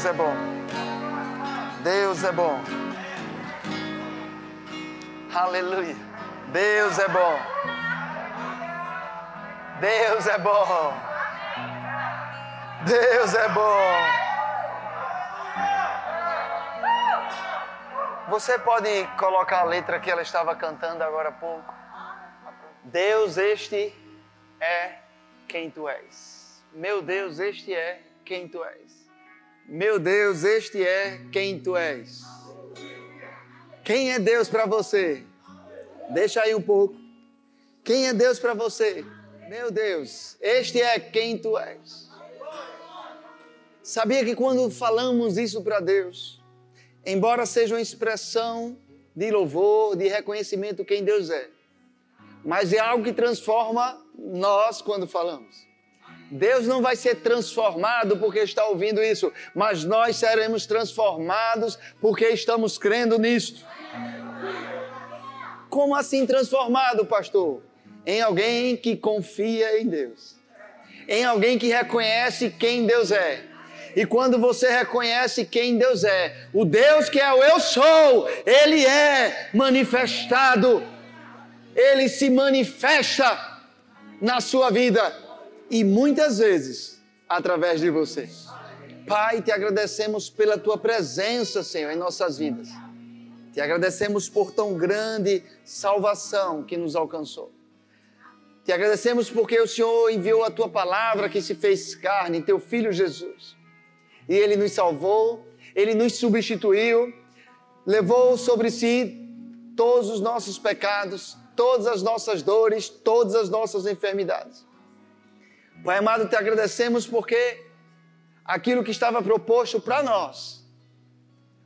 Deus é bom. Deus é bom. Aleluia. Deus é bom. Deus é bom. Deus é bom. Você pode colocar a letra que ela estava cantando agora há pouco? Deus, este é quem tu és. Meu Deus, este é quem tu és. Meu Deus, este é quem tu és. Quem é Deus para você? Deixa aí um pouco. Quem é Deus para você? Meu Deus, este é quem tu és. Sabia que quando falamos isso para Deus, embora seja uma expressão de louvor, de reconhecimento quem Deus é, mas é algo que transforma nós quando falamos. Deus não vai ser transformado porque está ouvindo isso, mas nós seremos transformados porque estamos crendo nisto. Como assim transformado, pastor? Em alguém que confia em Deus, em alguém que reconhece quem Deus é. E quando você reconhece quem Deus é, o Deus que é o eu sou, ele é manifestado, ele se manifesta na sua vida e muitas vezes através de você. Pai, te agradecemos pela tua presença, Senhor, em nossas vidas. Te agradecemos por tão grande salvação que nos alcançou. Te agradecemos porque o Senhor enviou a tua palavra que se fez carne, teu filho Jesus. E ele nos salvou, ele nos substituiu, levou sobre si todos os nossos pecados, todas as nossas dores, todas as nossas enfermidades. Pai amado, te agradecemos porque aquilo que estava proposto para nós,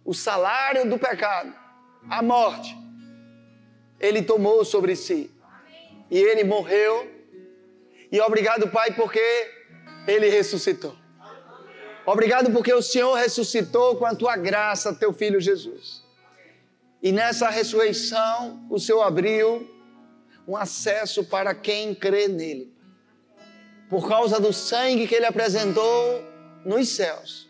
o salário do pecado, a morte, ele tomou sobre si. E ele morreu. E obrigado, Pai, porque ele ressuscitou. Obrigado porque o Senhor ressuscitou com a tua graça, teu filho Jesus. E nessa ressurreição, o Senhor abriu um acesso para quem crê nele por causa do sangue que ele apresentou nos céus.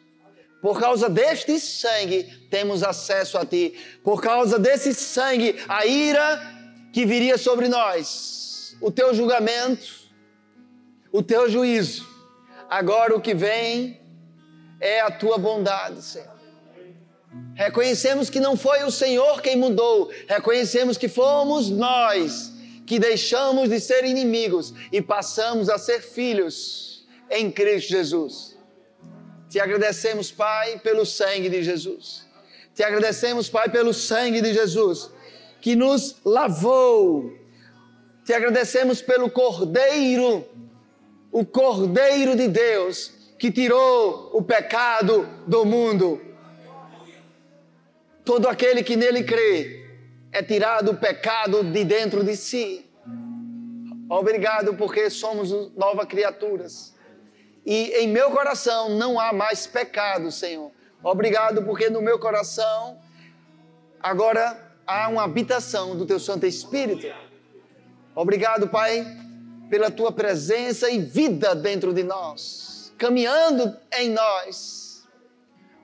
Por causa deste sangue, temos acesso a ti. Por causa desse sangue, a ira que viria sobre nós, o teu julgamento, o teu juízo. Agora o que vem é a tua bondade, Senhor. Reconhecemos que não foi o Senhor quem mudou, reconhecemos que fomos nós que deixamos de ser inimigos e passamos a ser filhos em Cristo Jesus. Te agradecemos, Pai, pelo sangue de Jesus. Te agradecemos, Pai, pelo sangue de Jesus que nos lavou. Te agradecemos pelo Cordeiro, o Cordeiro de Deus que tirou o pecado do mundo. Todo aquele que nele crê é tirado o pecado de dentro de si. Obrigado porque somos novas criaturas. E em meu coração não há mais pecado, Senhor. Obrigado porque no meu coração agora há uma habitação do teu Santo Espírito. Obrigado, Pai, pela tua presença e vida dentro de nós, caminhando em nós.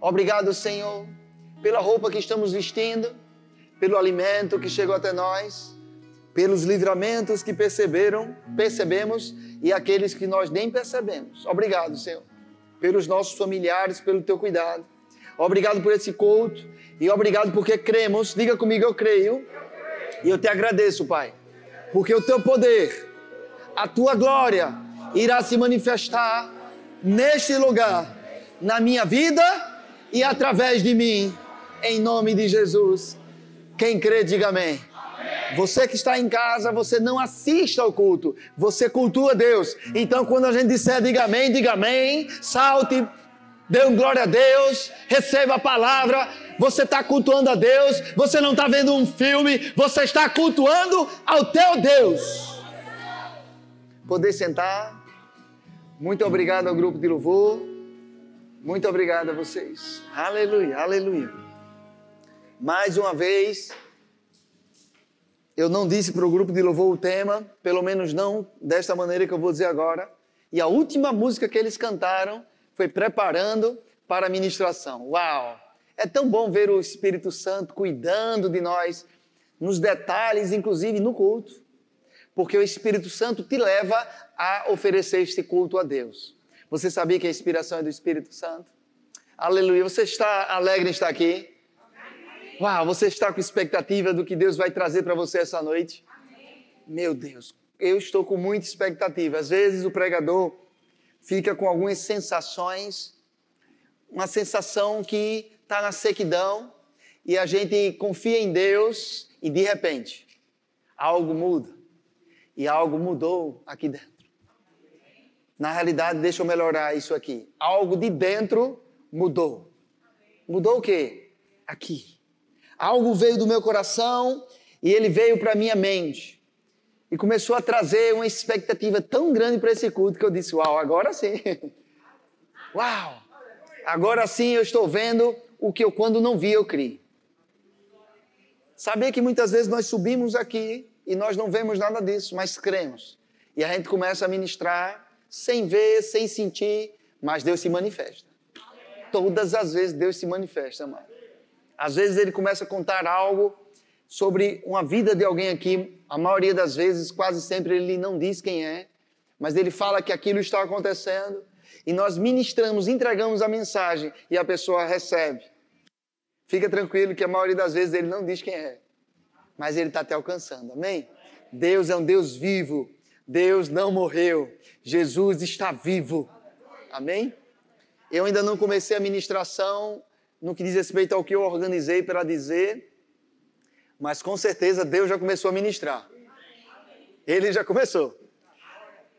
Obrigado, Senhor, pela roupa que estamos vestindo pelo alimento que chegou até nós, pelos livramentos que perceberam, percebemos e aqueles que nós nem percebemos. Obrigado, Senhor, pelos nossos familiares, pelo teu cuidado. Obrigado por esse culto e obrigado porque cremos. Diga comigo, eu creio. E eu te agradeço, Pai, porque o teu poder, a tua glória irá se manifestar neste lugar, na minha vida e através de mim, em nome de Jesus. Quem crê, diga amém. amém. Você que está em casa, você não assiste ao culto, você cultua Deus. Então, quando a gente disser diga amém, diga amém, salte, dê um glória a Deus, receba a palavra. Você está cultuando a Deus, você não está vendo um filme, você está cultuando ao teu Deus. Poder sentar. Muito obrigado ao grupo de louvor. Muito obrigado a vocês. Aleluia, aleluia. Mais uma vez, eu não disse para o grupo de louvor o tema, pelo menos não desta maneira que eu vou dizer agora. E a última música que eles cantaram foi preparando para a ministração. Uau! É tão bom ver o Espírito Santo cuidando de nós, nos detalhes, inclusive no culto, porque o Espírito Santo te leva a oferecer este culto a Deus. Você sabia que a inspiração é do Espírito Santo? Aleluia. Você está alegre em estar aqui? Uau, você está com expectativa do que Deus vai trazer para você essa noite? Meu Deus, eu estou com muita expectativa. Às vezes o pregador fica com algumas sensações uma sensação que está na sequidão e a gente confia em Deus e de repente algo muda. E algo mudou aqui dentro. Na realidade, deixa eu melhorar isso aqui. Algo de dentro mudou. Mudou o quê? Aqui. Algo veio do meu coração e ele veio para minha mente. E começou a trazer uma expectativa tão grande para esse culto que eu disse: Uau, agora sim. Uau! Agora sim eu estou vendo o que eu quando não vi eu criei. Saber que muitas vezes nós subimos aqui e nós não vemos nada disso, mas cremos. E a gente começa a ministrar sem ver, sem sentir, mas Deus se manifesta. Todas as vezes Deus se manifesta, amado. Às vezes ele começa a contar algo sobre uma vida de alguém aqui, a maioria das vezes, quase sempre ele não diz quem é, mas ele fala que aquilo está acontecendo e nós ministramos, entregamos a mensagem e a pessoa recebe. Fica tranquilo que a maioria das vezes ele não diz quem é, mas ele está te alcançando, amém? Deus é um Deus vivo, Deus não morreu, Jesus está vivo, amém? Eu ainda não comecei a ministração no que diz respeito ao que eu organizei para dizer, mas com certeza Deus já começou a ministrar. Ele já começou.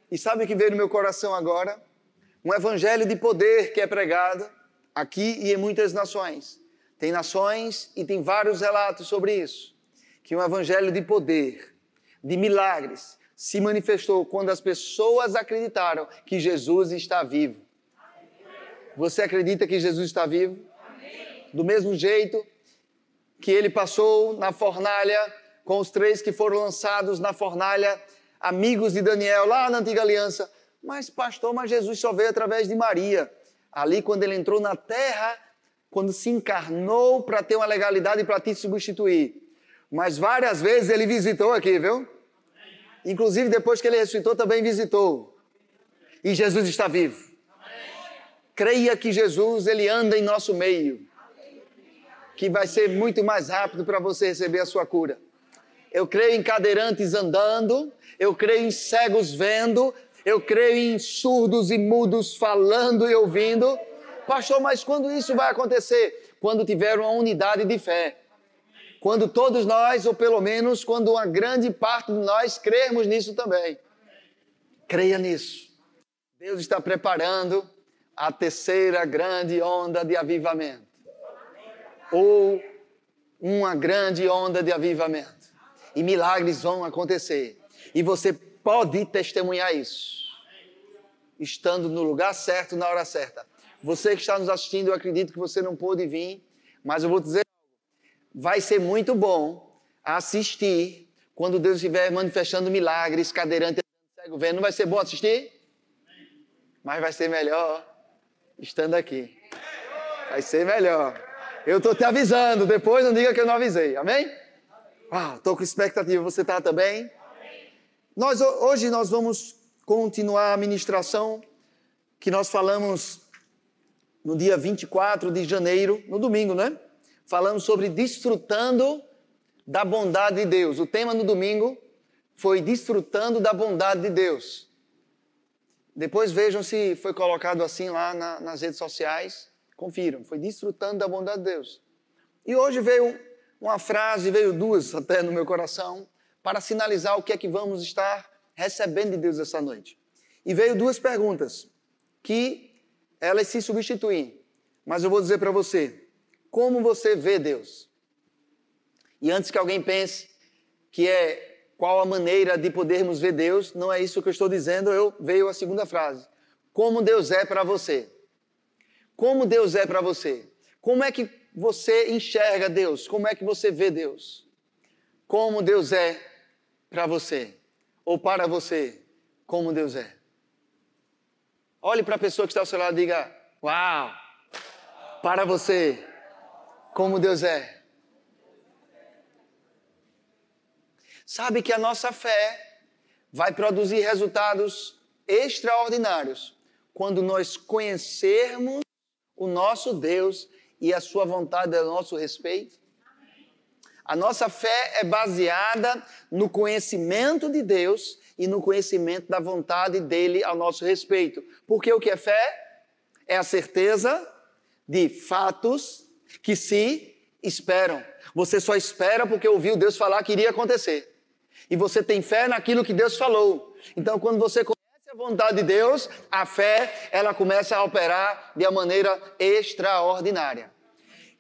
E sabe o que veio no meu coração agora? Um evangelho de poder que é pregado aqui e em muitas nações. Tem nações e tem vários relatos sobre isso. Que um evangelho de poder, de milagres, se manifestou quando as pessoas acreditaram que Jesus está vivo. Você acredita que Jesus está vivo? Do mesmo jeito que ele passou na fornalha com os três que foram lançados na fornalha, amigos de Daniel, lá na antiga aliança, mas, pastor, mas Jesus só veio através de Maria. Ali, quando ele entrou na terra, quando se encarnou para ter uma legalidade para te substituir. Mas várias vezes ele visitou aqui, viu? Inclusive, depois que ele ressuscitou, também visitou. E Jesus está vivo. Creia que Jesus, ele anda em nosso meio. Que vai ser muito mais rápido para você receber a sua cura. Eu creio em cadeirantes andando, eu creio em cegos vendo, eu creio em surdos e mudos falando e ouvindo. Pastor, mas quando isso vai acontecer? Quando tiver uma unidade de fé. Quando todos nós, ou pelo menos quando uma grande parte de nós crermos nisso também. Creia nisso. Deus está preparando a terceira grande onda de avivamento. Ou uma grande onda de avivamento. E milagres vão acontecer. E você pode testemunhar isso. Estando no lugar certo, na hora certa. Você que está nos assistindo, eu acredito que você não pôde vir, mas eu vou dizer vai ser muito bom assistir quando Deus estiver manifestando milagres, cadeirante, cego vendo. Não vai ser bom assistir? Mas vai ser melhor estando aqui. Vai ser melhor. Eu estou te avisando, depois não diga que eu não avisei. Amém? Estou com expectativa. Você está também? Nós, hoje nós vamos continuar a ministração que nós falamos no dia 24 de janeiro, no domingo, né? Falamos sobre desfrutando da bondade de Deus. O tema no domingo foi desfrutando da bondade de Deus. Depois vejam se foi colocado assim lá na, nas redes sociais. Confiram, foi desfrutando da bondade de Deus. E hoje veio uma frase, veio duas até no meu coração, para sinalizar o que é que vamos estar recebendo de Deus essa noite. E veio duas perguntas que elas se substituem. Mas eu vou dizer para você, como você vê Deus? E antes que alguém pense que é qual a maneira de podermos ver Deus, não é isso que eu estou dizendo, eu veio a segunda frase. Como Deus é para você? Como Deus é para você? Como é que você enxerga Deus? Como é que você vê Deus? Como Deus é para você ou para você como Deus é. Olhe para a pessoa que está ao seu lado e diga: Uau! para você como Deus é. Sabe que a nossa fé vai produzir resultados extraordinários quando nós conhecermos o nosso Deus e a sua vontade a nosso respeito? A nossa fé é baseada no conhecimento de Deus e no conhecimento da vontade dele ao nosso respeito. Porque o que é fé? É a certeza de fatos que se esperam. Você só espera porque ouviu Deus falar que iria acontecer. E você tem fé naquilo que Deus falou. Então, quando você a vontade de Deus, a fé, ela começa a operar de uma maneira extraordinária.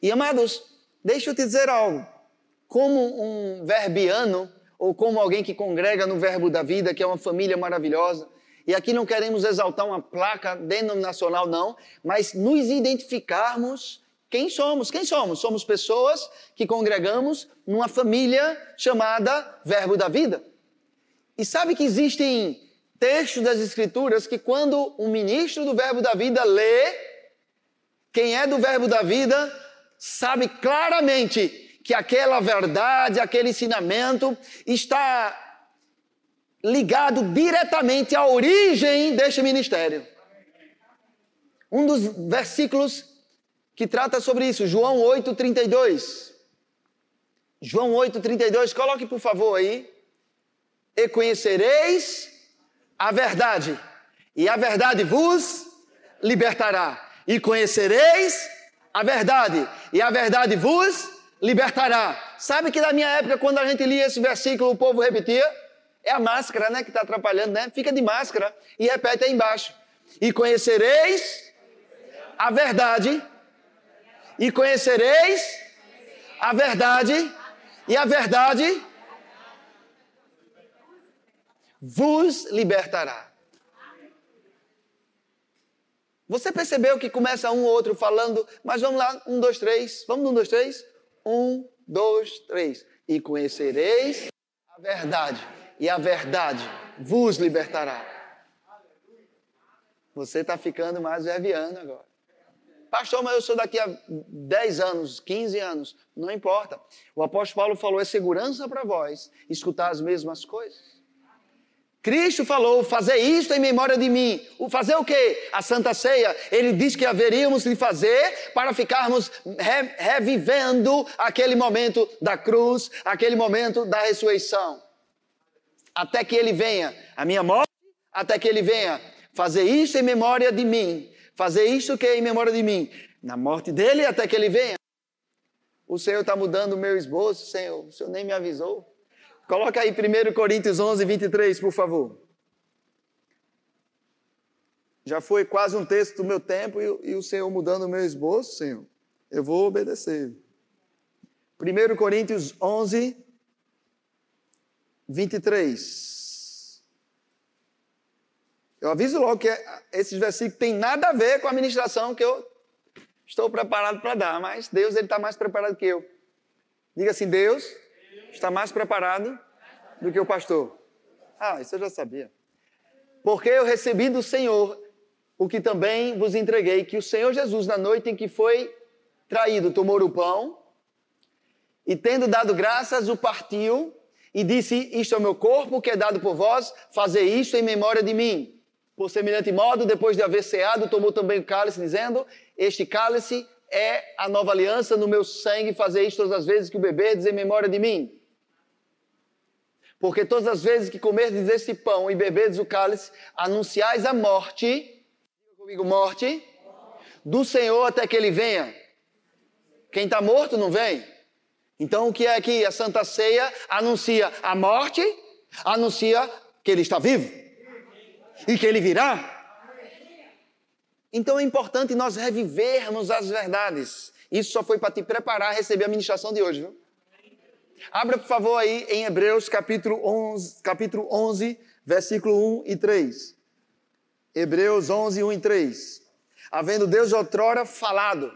E amados, deixa eu te dizer algo. Como um verbiano, ou como alguém que congrega no Verbo da Vida, que é uma família maravilhosa, e aqui não queremos exaltar uma placa denominacional, não, mas nos identificarmos quem somos? Quem somos? Somos pessoas que congregamos numa família chamada Verbo da Vida. E sabe que existem textos das Escrituras que, quando um ministro do Verbo da Vida lê, quem é do Verbo da Vida sabe claramente que aquela verdade, aquele ensinamento está ligado diretamente à origem deste ministério. Um dos versículos que trata sobre isso, João 8:32. João 8:32, coloque por favor aí. E conhecereis a verdade, e a verdade vos libertará. E conhecereis a verdade, e a verdade vos libertará. Sabe que na minha época, quando a gente lia esse versículo, o povo repetia? É a máscara, né, que está atrapalhando, né? Fica de máscara e repete aí embaixo. E conhecereis a verdade, e conhecereis a verdade, e a verdade vos libertará. Você percebeu que começa um ou outro falando, mas vamos lá, um, dois, três, vamos um, dois, três? Um, dois, três. E conhecereis a verdade, e a verdade vos libertará. Você está ficando mais verbiano agora. Pastor, mas eu sou daqui a 10 anos, 15 anos. Não importa. O apóstolo Paulo falou: é segurança para vós escutar as mesmas coisas. Cristo falou: fazer isto em memória de mim. O fazer o quê? A Santa Ceia. Ele disse que haveríamos de fazer para ficarmos re revivendo aquele momento da cruz, aquele momento da ressurreição. Até que ele venha. A minha morte, até que ele venha. Fazer isto em memória de mim fazer isso que é em memória de mim. Na morte dele, até que ele venha. O Senhor está mudando o meu esboço, Senhor. O Senhor nem me avisou. Coloca aí 1 Coríntios 11, 23, por favor. Já foi quase um texto do meu tempo e, e o Senhor mudando o meu esboço, Senhor. Eu vou obedecer. 1 Coríntios 11, 23. Eu aviso logo que esses versículos têm nada a ver com a ministração que eu estou preparado para dar, mas Deus ele está mais preparado que eu. Diga assim, Deus está mais preparado do que o pastor. Ah, isso eu já sabia. Porque eu recebi do Senhor o que também vos entreguei, que o Senhor Jesus, na noite em que foi traído, tomou o pão e, tendo dado graças, o partiu e disse: Isto é o meu corpo que é dado por vós, fazer isto em memória de mim. Por semelhante modo, depois de haver ceado, tomou também o cálice, dizendo: Este cálice é a nova aliança no meu sangue, fazer isto todas as vezes que o beberdes em memória de mim. Porque todas as vezes que comerdes este pão e beberdes o cálice, anunciais a morte, diga comigo, morte, do Senhor até que ele venha. Quem está morto não vem. Então o que é aqui? A Santa Ceia anuncia a morte, anuncia que ele está vivo e que ele virá. Então é importante nós revivermos as verdades. Isso só foi para te preparar a receber a ministração de hoje, viu? Abra, por favor, aí em Hebreus capítulo 11, capítulo 11, versículo 1 e 3. Hebreus 11, 1 e 3. Havendo Deus outrora falado,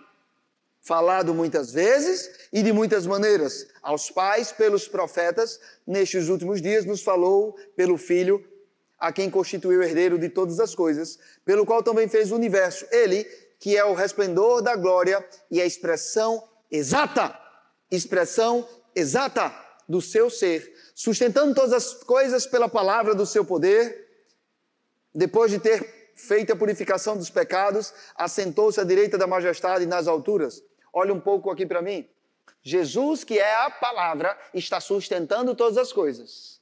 falado muitas vezes e de muitas maneiras, aos pais pelos profetas, nestes últimos dias nos falou pelo Filho, a quem constituiu o herdeiro de todas as coisas, pelo qual também fez o universo. Ele que é o resplendor da glória e a expressão exata, expressão exata do seu ser, sustentando todas as coisas pela palavra do seu poder, depois de ter feito a purificação dos pecados, assentou-se à direita da majestade nas alturas. Olha um pouco aqui para mim. Jesus, que é a palavra, está sustentando todas as coisas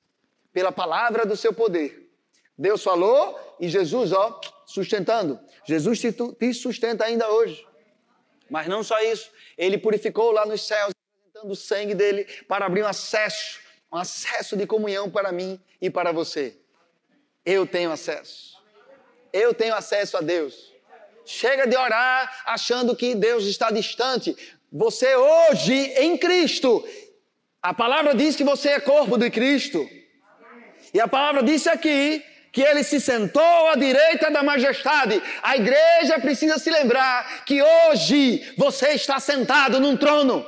pela palavra do seu poder. Deus falou e Jesus, ó, sustentando. Jesus te sustenta ainda hoje. Mas não só isso, ele purificou lá nos céus, o sangue dele para abrir um acesso, um acesso de comunhão para mim e para você. Eu tenho acesso. Eu tenho acesso a Deus. Chega de orar achando que Deus está distante. Você hoje em Cristo, a palavra diz que você é corpo de Cristo. E a palavra disse aqui que ele se sentou à direita da majestade. A igreja precisa se lembrar que hoje você está sentado num trono.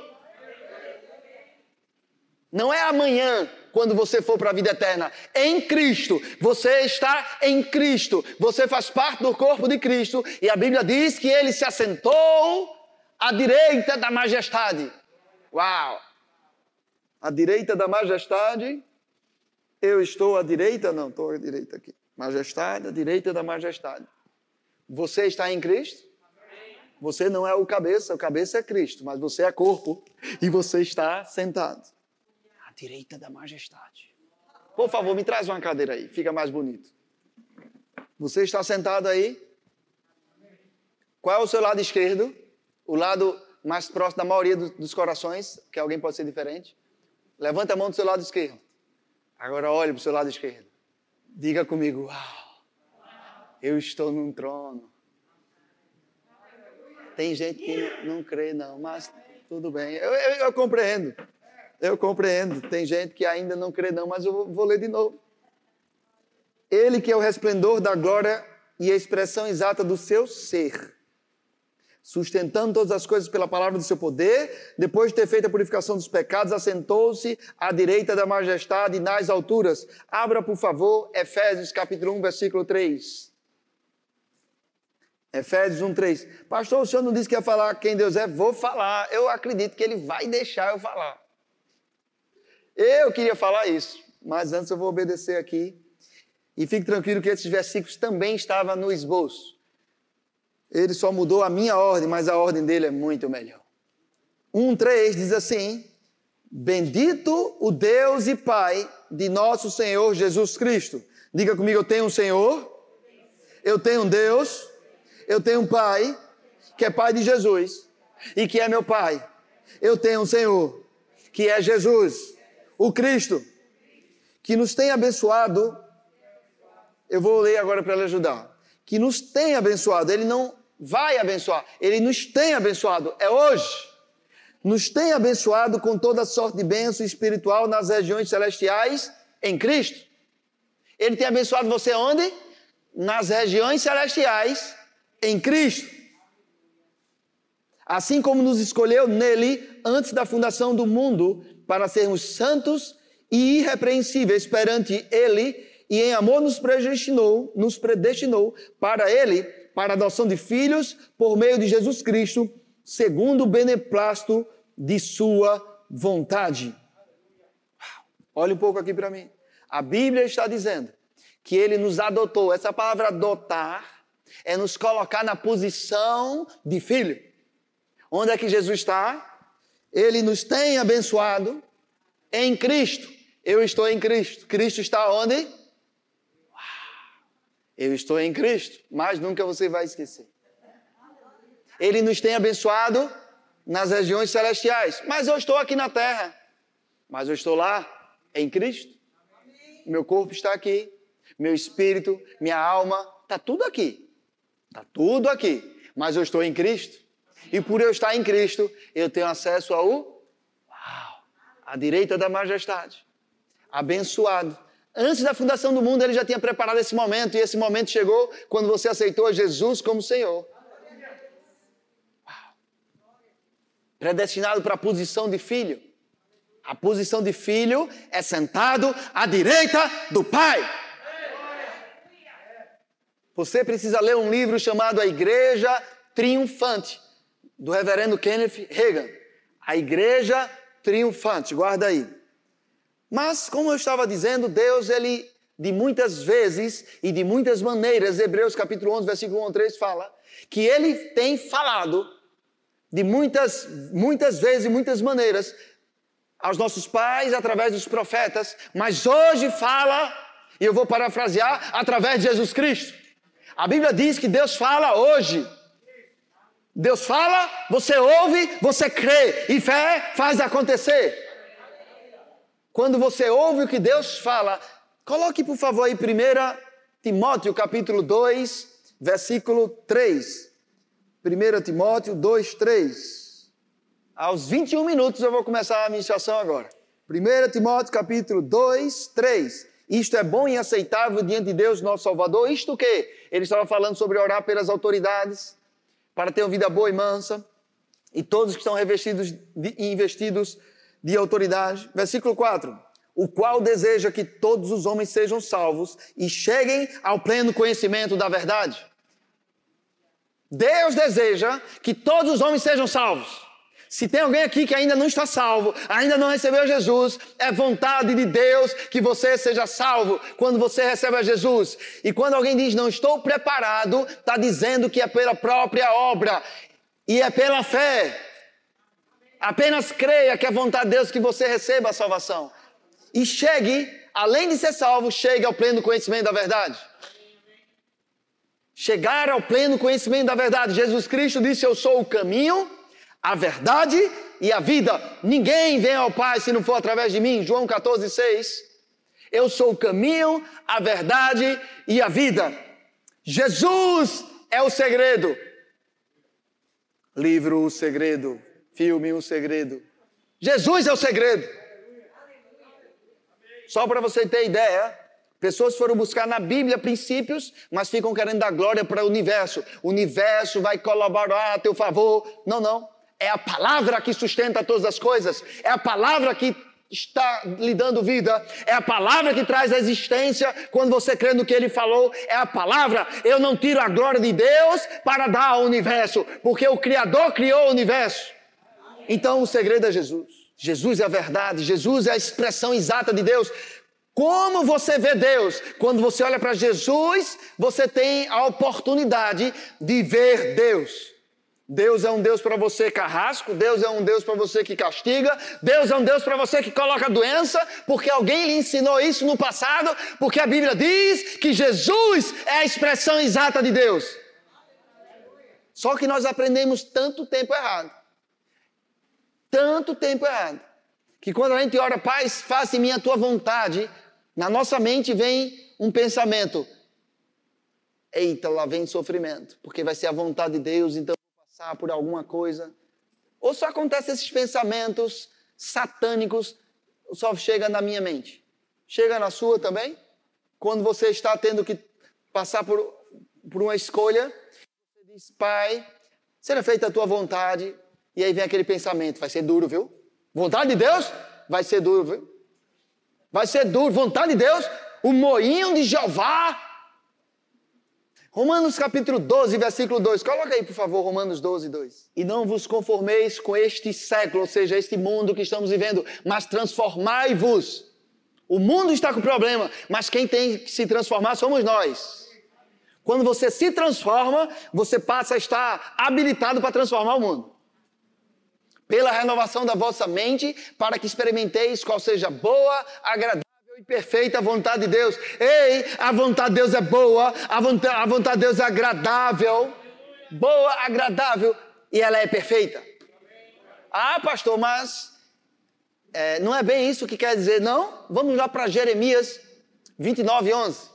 Não é amanhã, quando você for para a vida eterna. Em Cristo. Você está em Cristo. Você faz parte do corpo de Cristo. E a Bíblia diz que ele se assentou à direita da majestade. Uau! À direita da majestade eu estou à direita, não, estou à direita aqui. Majestade, à direita da majestade. Você está em Cristo? Você não é o cabeça, o cabeça é Cristo, mas você é corpo e você está sentado direita da majestade. Por favor, me traz uma cadeira aí, fica mais bonito. Você está sentado aí? Qual é o seu lado esquerdo? O lado mais próximo da maioria dos corações, que alguém pode ser diferente. Levanta a mão do seu lado esquerdo. Agora olhe para o seu lado esquerdo. Diga comigo: Uau, eu estou num trono. Tem gente que não, crê, não, mas tudo bem. Eu, eu, eu, compreendo. Eu compreendo. Tem gente que ainda não crê, não, mas eu vou, ler de novo. Ele que é o resplendor da glória e a expressão exata do seu ser sustentando todas as coisas pela palavra do seu poder, depois de ter feito a purificação dos pecados, assentou-se à direita da majestade nas alturas. Abra, por favor, Efésios capítulo 1, versículo 3. Efésios 1, 3. Pastor, o senhor não disse que ia falar quem Deus é? Vou falar. Eu acredito que ele vai deixar eu falar. Eu queria falar isso, mas antes eu vou obedecer aqui. E fique tranquilo que esses versículos também estavam no esboço. Ele só mudou a minha ordem, mas a ordem dele é muito melhor. 1,3 diz assim: Bendito o Deus e Pai de nosso Senhor Jesus Cristo. Diga comigo: eu tenho um Senhor, eu tenho um Deus, eu tenho um Pai, que é Pai de Jesus e que é meu Pai. Eu tenho um Senhor, que é Jesus, o Cristo, que nos tem abençoado. Eu vou ler agora para lhe ajudar que nos tem abençoado. Ele não vai abençoar, ele nos tem abençoado. É hoje. Nos tem abençoado com toda sorte de bênção espiritual nas regiões celestiais em Cristo. Ele tem abençoado você onde? Nas regiões celestiais em Cristo. Assim como nos escolheu nele antes da fundação do mundo para sermos santos e irrepreensíveis perante ele e em amor nos predestinou, nos predestinou para ele, para a adoção de filhos por meio de Jesus Cristo, segundo o beneplácito de sua vontade. Olhe um pouco aqui para mim. A Bíblia está dizendo que ele nos adotou. Essa palavra adotar é nos colocar na posição de filho. Onde é que Jesus está? Ele nos tem abençoado em Cristo. Eu estou em Cristo. Cristo está onde? Eu estou em Cristo, mas nunca você vai esquecer. Ele nos tem abençoado nas regiões celestiais, mas eu estou aqui na terra. Mas eu estou lá em Cristo. Meu corpo está aqui, meu espírito, minha alma, está tudo aqui. Está tudo aqui. Mas eu estou em Cristo. E por eu estar em Cristo, eu tenho acesso ao uau, à direita da majestade. Abençoado Antes da fundação do mundo, ele já tinha preparado esse momento, e esse momento chegou quando você aceitou Jesus como Senhor. Uau. Predestinado para a posição de filho. A posição de filho é sentado à direita do Pai. Você precisa ler um livro chamado A Igreja triunfante, do reverendo Kenneth Reagan. A igreja triunfante, guarda aí. Mas, como eu estava dizendo, Deus, ele, de muitas vezes e de muitas maneiras, Hebreus capítulo 11, versículo 1 3 fala, que ele tem falado de muitas, muitas vezes e muitas maneiras aos nossos pais através dos profetas, mas hoje fala, e eu vou parafrasear, através de Jesus Cristo. A Bíblia diz que Deus fala hoje. Deus fala, você ouve, você crê, e fé faz acontecer. Quando você ouve o que Deus fala, coloque por favor aí 1 Timóteo capítulo 2, versículo 3. 1 Timóteo 2, 3. Aos 21 minutos eu vou começar a ministração agora. 1 Timóteo capítulo 2, 3. Isto é bom e aceitável diante de Deus, nosso Salvador. Isto o quê? Ele estava falando sobre orar pelas autoridades, para ter uma vida boa e mansa, e todos que estão revestidos e investidos de autoridade. Versículo 4. O qual deseja que todos os homens sejam salvos e cheguem ao pleno conhecimento da verdade. Deus deseja que todos os homens sejam salvos. Se tem alguém aqui que ainda não está salvo, ainda não recebeu Jesus, é vontade de Deus que você seja salvo quando você recebe a Jesus. E quando alguém diz não estou preparado, está dizendo que é pela própria obra e é pela fé. Apenas creia que é vontade de Deus que você receba a salvação. E chegue, além de ser salvo, chegue ao pleno conhecimento da verdade. Chegar ao pleno conhecimento da verdade. Jesus Cristo disse: Eu sou o caminho, a verdade e a vida. Ninguém vem ao Pai se não for através de mim. João 14, 6. Eu sou o caminho, a verdade e a vida. Jesus é o segredo. Livro O Segredo, filme O Segredo. Jesus é o segredo. Só para você ter ideia, pessoas foram buscar na Bíblia princípios, mas ficam querendo dar glória para o universo. O universo vai colaborar a teu favor. Não, não. É a palavra que sustenta todas as coisas. É a palavra que está lhe dando vida. É a palavra que traz a existência quando você crê no que ele falou. É a palavra. Eu não tiro a glória de Deus para dar ao universo, porque o Criador criou o universo. Então o segredo é Jesus. Jesus é a verdade. Jesus é a expressão exata de Deus. Como você vê Deus? Quando você olha para Jesus, você tem a oportunidade de ver Deus. Deus é um Deus para você carrasco, Deus é um Deus para você que castiga, Deus é um Deus para você que coloca doença, porque alguém lhe ensinou isso no passado, porque a Bíblia diz que Jesus é a expressão exata de Deus. Só que nós aprendemos tanto tempo errado. Tanto tempo errado. Que quando a gente ora, Pai, faça em mim a tua vontade, na nossa mente vem um pensamento: eita, lá vem sofrimento, porque vai ser a vontade de Deus, então passar por alguma coisa. Ou só acontece esses pensamentos satânicos, só chega na minha mente. Chega na sua também? Quando você está tendo que passar por, por uma escolha, você diz, Pai, será feita a tua vontade. E aí vem aquele pensamento, vai ser duro, viu? Vontade de Deus? Vai ser duro, viu? Vai ser duro. Vontade de Deus? O moinho de Jeová Romanos capítulo 12, versículo 2. Coloca aí, por favor, Romanos 12, 2. E não vos conformeis com este século, ou seja, este mundo que estamos vivendo, mas transformai-vos. O mundo está com problema, mas quem tem que se transformar somos nós. Quando você se transforma, você passa a estar habilitado para transformar o mundo. Pela renovação da vossa mente, para que experimenteis qual seja boa, agradável e perfeita vontade de Deus. Ei, a vontade de Deus é boa, a vontade, a vontade de Deus é agradável. Boa, agradável e ela é perfeita. Ah, pastor, mas é, não é bem isso que quer dizer, não? Vamos lá para Jeremias 29, 11.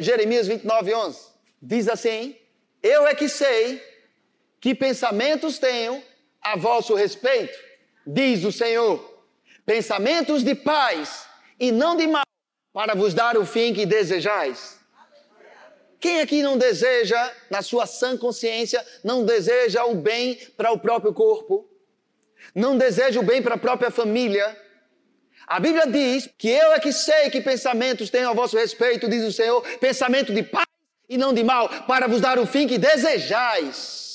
Jeremias 29, 11. Diz assim: Eu é que sei que pensamentos tenho a vosso respeito, diz o Senhor pensamentos de paz e não de mal, para vos dar o fim que desejais. Quem aqui não deseja, na sua sã consciência, não deseja o bem para o próprio corpo? Não deseja o bem para a própria família? A Bíblia diz que eu é que sei que pensamentos tenho a vosso respeito, diz o Senhor, pensamento de paz e não de mal, para vos dar o fim que desejais.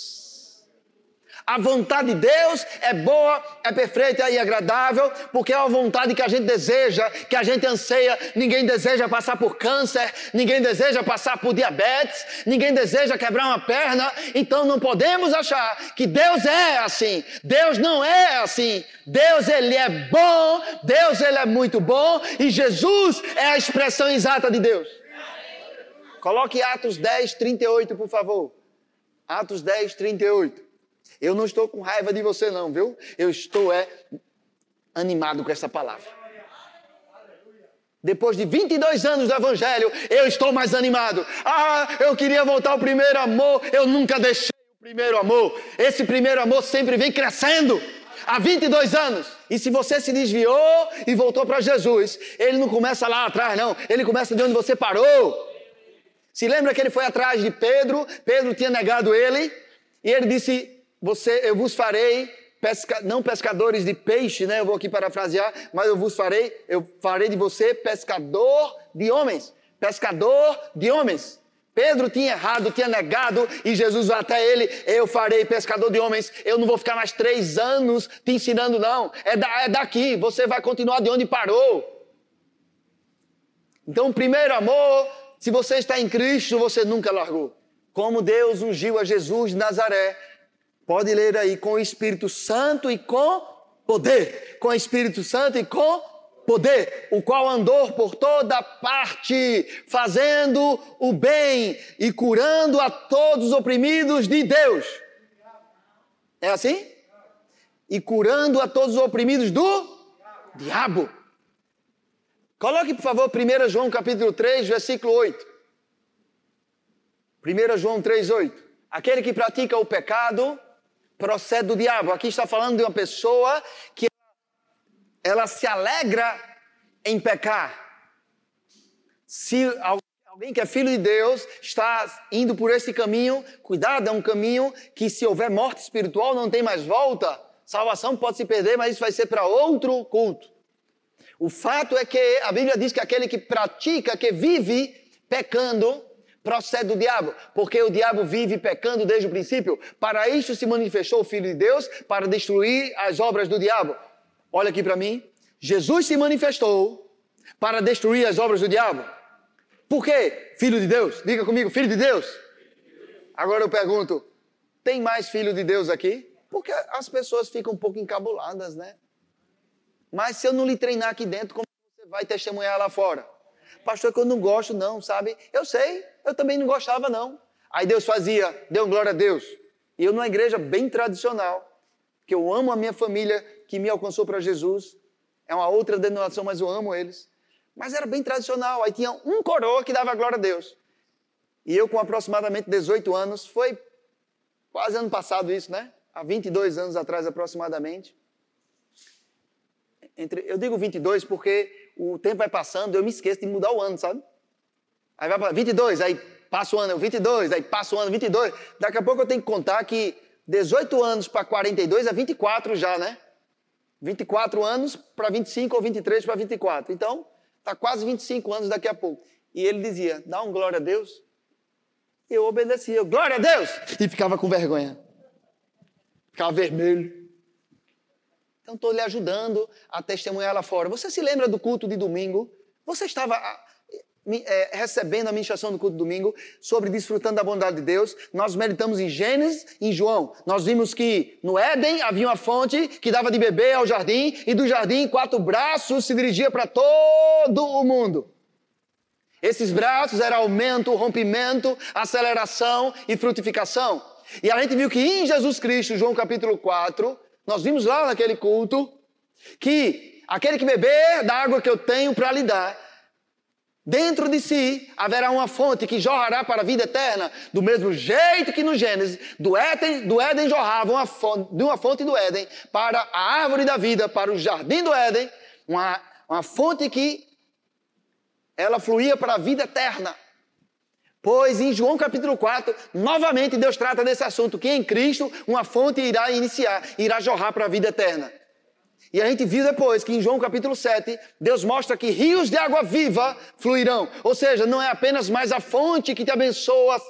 A vontade de Deus é boa, é perfeita e agradável, porque é a vontade que a gente deseja, que a gente anseia. Ninguém deseja passar por câncer, ninguém deseja passar por diabetes, ninguém deseja quebrar uma perna. Então não podemos achar que Deus é assim. Deus não é assim. Deus ele é bom, Deus ele é muito bom e Jesus é a expressão exata de Deus. Coloque Atos 10, 38, por favor. Atos 10, 38. Eu não estou com raiva de você, não, viu? Eu estou é, animado com essa palavra. Depois de 22 anos do Evangelho, eu estou mais animado. Ah, eu queria voltar ao primeiro amor. Eu nunca deixei o primeiro amor. Esse primeiro amor sempre vem crescendo. Há 22 anos. E se você se desviou e voltou para Jesus, ele não começa lá atrás, não. Ele começa de onde você parou. Se lembra que ele foi atrás de Pedro? Pedro tinha negado ele. E ele disse: você, eu vos farei pesca, não pescadores de peixe, né? Eu vou aqui parafrasear, mas eu vos farei, eu farei de você pescador de homens, pescador de homens. Pedro tinha errado, tinha negado, e Jesus vai até ele: Eu farei pescador de homens. Eu não vou ficar mais três anos te ensinando, não. É, da, é daqui, você vai continuar de onde parou. Então, primeiro amor, se você está em Cristo, você nunca largou. Como Deus ungiu a Jesus de Nazaré Pode ler aí com o Espírito Santo e com poder. Com o Espírito Santo e com poder, o qual andou por toda parte, fazendo o bem e curando a todos os oprimidos de Deus. É assim? E curando a todos os oprimidos do diabo. Coloque, por favor, 1 João capítulo 3, versículo 8. 1 João 3, 8. Aquele que pratica o pecado procede do diabo. Aqui está falando de uma pessoa que ela se alegra em pecar. Se alguém que é filho de Deus está indo por esse caminho, cuidado, é um caminho que se houver morte espiritual não tem mais volta. Salvação pode se perder, mas isso vai ser para outro culto. O fato é que a Bíblia diz que aquele que pratica, que vive pecando, procede do diabo, porque o diabo vive pecando desde o princípio. Para isso se manifestou o Filho de Deus, para destruir as obras do diabo. Olha aqui para mim. Jesus se manifestou para destruir as obras do diabo. Por quê? Filho de Deus. Diga comigo, filho de Deus. Agora eu pergunto: tem mais filho de Deus aqui? Porque as pessoas ficam um pouco encabuladas, né? Mas se eu não lhe treinar aqui dentro, como você vai testemunhar lá fora? Pastor, que eu não gosto, não, sabe? Eu sei, eu também não gostava, não. Aí Deus fazia, deu glória a Deus. E eu numa igreja bem tradicional, que eu amo a minha família que me alcançou para Jesus. É uma outra denominação, mas eu amo eles. Mas era bem tradicional. Aí tinha um coroa que dava glória a Deus. E eu, com aproximadamente 18 anos, foi quase ano passado isso, né? Há 22 anos atrás, aproximadamente. Entre, eu digo 22 porque o tempo vai passando, eu me esqueço de mudar o ano, sabe? Aí vai para 22, aí passa o ano 22, aí passa o ano 22. Daqui a pouco eu tenho que contar que 18 anos para 42 é 24 já, né? 24 anos para 25 ou 23 para 24. Então, está quase 25 anos daqui a pouco. E ele dizia: dá um glória a Deus. Eu obedecia, glória a Deus! E ficava com vergonha. Ficava vermelho. Então estou lhe ajudando a testemunhar lá fora. Você se lembra do culto de domingo? Você estava é, recebendo a ministração do culto domingo sobre desfrutando da bondade de Deus. Nós meditamos em Gênesis em João. Nós vimos que no Éden havia uma fonte que dava de beber ao jardim e do jardim quatro braços se dirigia para todo o mundo. Esses braços eram aumento, rompimento, aceleração e frutificação. E a gente viu que em Jesus Cristo, João capítulo 4, nós vimos lá naquele culto que aquele que beber da água que eu tenho para lhe dar, dentro de si haverá uma fonte que jorrará para a vida eterna, do mesmo jeito que no Gênesis, do Éden, do Éden jorrava uma fonte, de uma fonte do Éden para a árvore da vida, para o jardim do Éden, uma, uma fonte que ela fluía para a vida eterna. Pois em João capítulo 4, novamente Deus trata desse assunto, que em Cristo uma fonte irá iniciar, irá jorrar para a vida eterna. E a gente viu depois que em João capítulo 7, Deus mostra que rios de água viva fluirão. Ou seja, não é apenas mais a fonte que te abençoa,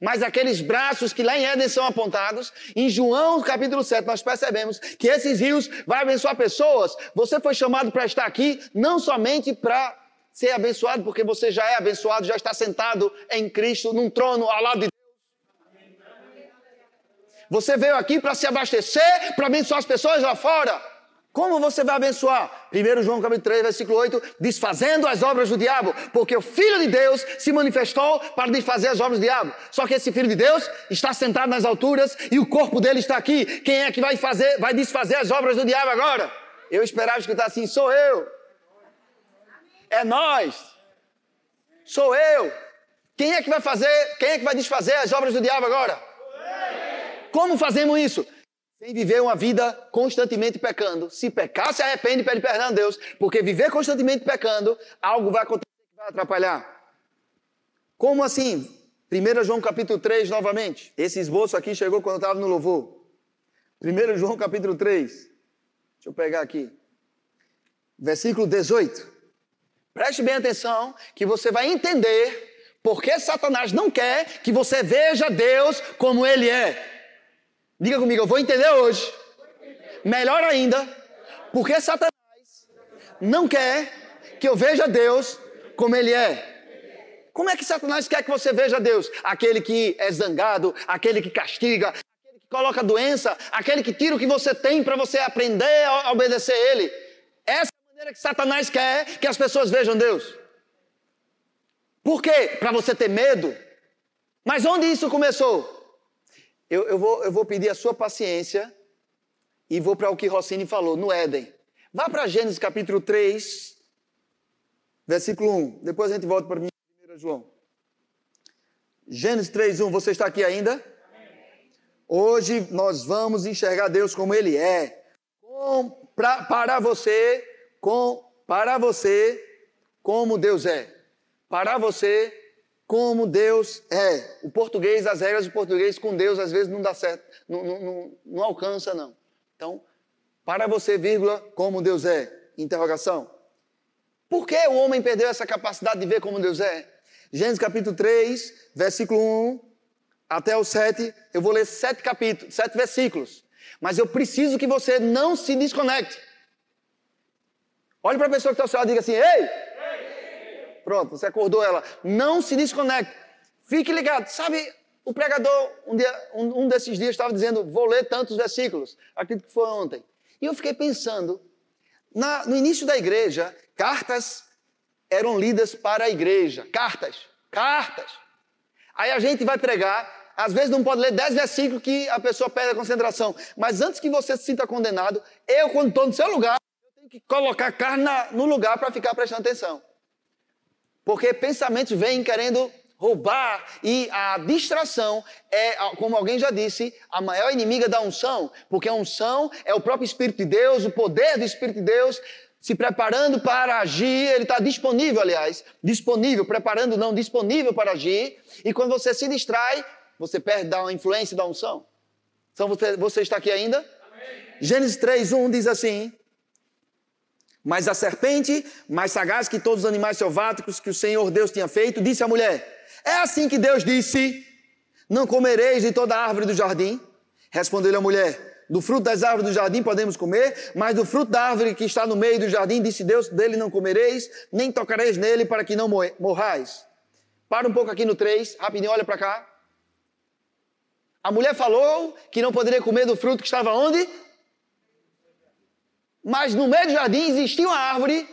mas aqueles braços que lá em Éden são apontados. Em João capítulo 7, nós percebemos que esses rios vão abençoar pessoas. Você foi chamado para estar aqui não somente para ser abençoado, porque você já é abençoado, já está sentado em Cristo, num trono ao lado de Deus. Você veio aqui para se abastecer, para abençoar as pessoas lá fora. Como você vai abençoar? 1 João capítulo 3, versículo 8, desfazendo as obras do diabo, porque o Filho de Deus se manifestou para desfazer as obras do diabo. Só que esse Filho de Deus está sentado nas alturas e o corpo dele está aqui. Quem é que vai fazer, vai desfazer as obras do diabo agora? Eu esperava escutar assim, sou eu. É nós. Sou eu. Quem é que vai fazer, quem é que vai desfazer as obras do diabo agora? Como fazemos isso? Sem viver uma vida constantemente pecando. Se pecar, se arrepende e pede perdão a Deus, porque viver constantemente pecando, algo vai acontecer que vai atrapalhar. Como assim? 1 João capítulo 3, novamente. Esse esboço aqui chegou quando eu estava no louvor. 1 João capítulo 3. Deixa eu pegar aqui. Versículo 18. Preste bem atenção que você vai entender porque Satanás não quer que você veja Deus como Ele é. Diga comigo, eu vou entender hoje. Melhor ainda, porque Satanás não quer que eu veja Deus como Ele é. Como é que Satanás quer que você veja Deus? Aquele que é zangado, aquele que castiga, aquele que coloca doença, aquele que tira o que você tem para você aprender a obedecer a Ele. Essa é a maneira que Satanás quer que as pessoas vejam Deus. Por quê? Para você ter medo. Mas onde isso começou? Eu, eu, vou, eu vou pedir a sua paciência e vou para o que Rossini falou, no Éden. Vá para Gênesis capítulo 3, versículo 1. Depois a gente volta para 1 João. Gênesis 3, 1. Você está aqui ainda? Hoje nós vamos enxergar Deus como Ele é. Com, pra, para você, com, para você, como Deus é. Para você, como Deus é. O português, as regras do português com Deus às vezes não dá certo, não, não, não, não alcança não. Então, para você, vírgula, como Deus é. Interrogação. Por que o homem perdeu essa capacidade de ver como Deus é? Gênesis capítulo 3, versículo 1 até o 7, eu vou ler sete capítulos, sete versículos. Mas eu preciso que você não se desconecte. Olhe para a pessoa que está ao seu lado e diga assim: Ei, Pronto, você acordou ela. Não se desconecte. Fique ligado. Sabe, o pregador, um, dia, um, um desses dias, estava dizendo: Vou ler tantos versículos. Acredito que foi ontem. E eu fiquei pensando: na, no início da igreja, cartas eram lidas para a igreja. Cartas. Cartas. Aí a gente vai pregar. Às vezes não pode ler dez versículos que a pessoa perde a concentração. Mas antes que você se sinta condenado, eu, quando estou no seu lugar, eu tenho que colocar a carne no lugar para ficar prestando atenção. Porque pensamentos vêm querendo roubar e a distração é, como alguém já disse, a maior inimiga da unção, porque a unção é o próprio Espírito de Deus, o poder do Espírito de Deus se preparando para agir, ele está disponível, aliás, disponível, preparando não, disponível para agir, e quando você se distrai, você perde a influência da unção. Então você, você está aqui ainda? Amém. Gênesis 3, 1 diz assim: mas a serpente, mais sagaz que todos os animais selváticos que o Senhor Deus tinha feito, disse à mulher: É assim que Deus disse: Não comereis de toda árvore do jardim? Respondeu-lhe a mulher: Do fruto das árvores do jardim podemos comer, mas do fruto da árvore que está no meio do jardim, disse Deus: Dele não comereis, nem tocareis nele, para que não morrais. Para um pouco aqui no 3, rapidinho, olha para cá. A mulher falou que não poderia comer do fruto que estava onde? Mas no meio do jardim existia uma árvore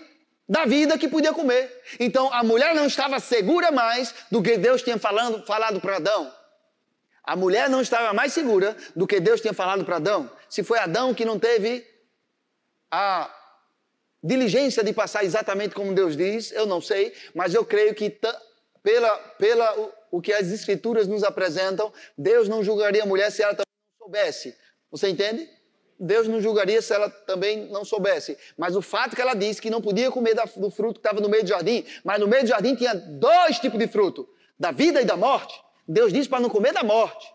da vida que podia comer. Então a mulher não estava segura mais do que Deus tinha falando, falado para Adão. A mulher não estava mais segura do que Deus tinha falado para Adão. Se foi Adão que não teve a diligência de passar exatamente como Deus diz, eu não sei, mas eu creio que pela, pela o, o que as escrituras nos apresentam, Deus não julgaria a mulher se ela também não soubesse. Você entende? Deus não julgaria se ela também não soubesse. Mas o fato que ela disse que não podia comer do fruto que estava no meio do jardim, mas no meio do jardim tinha dois tipos de fruto, da vida e da morte. Deus disse para não comer da morte.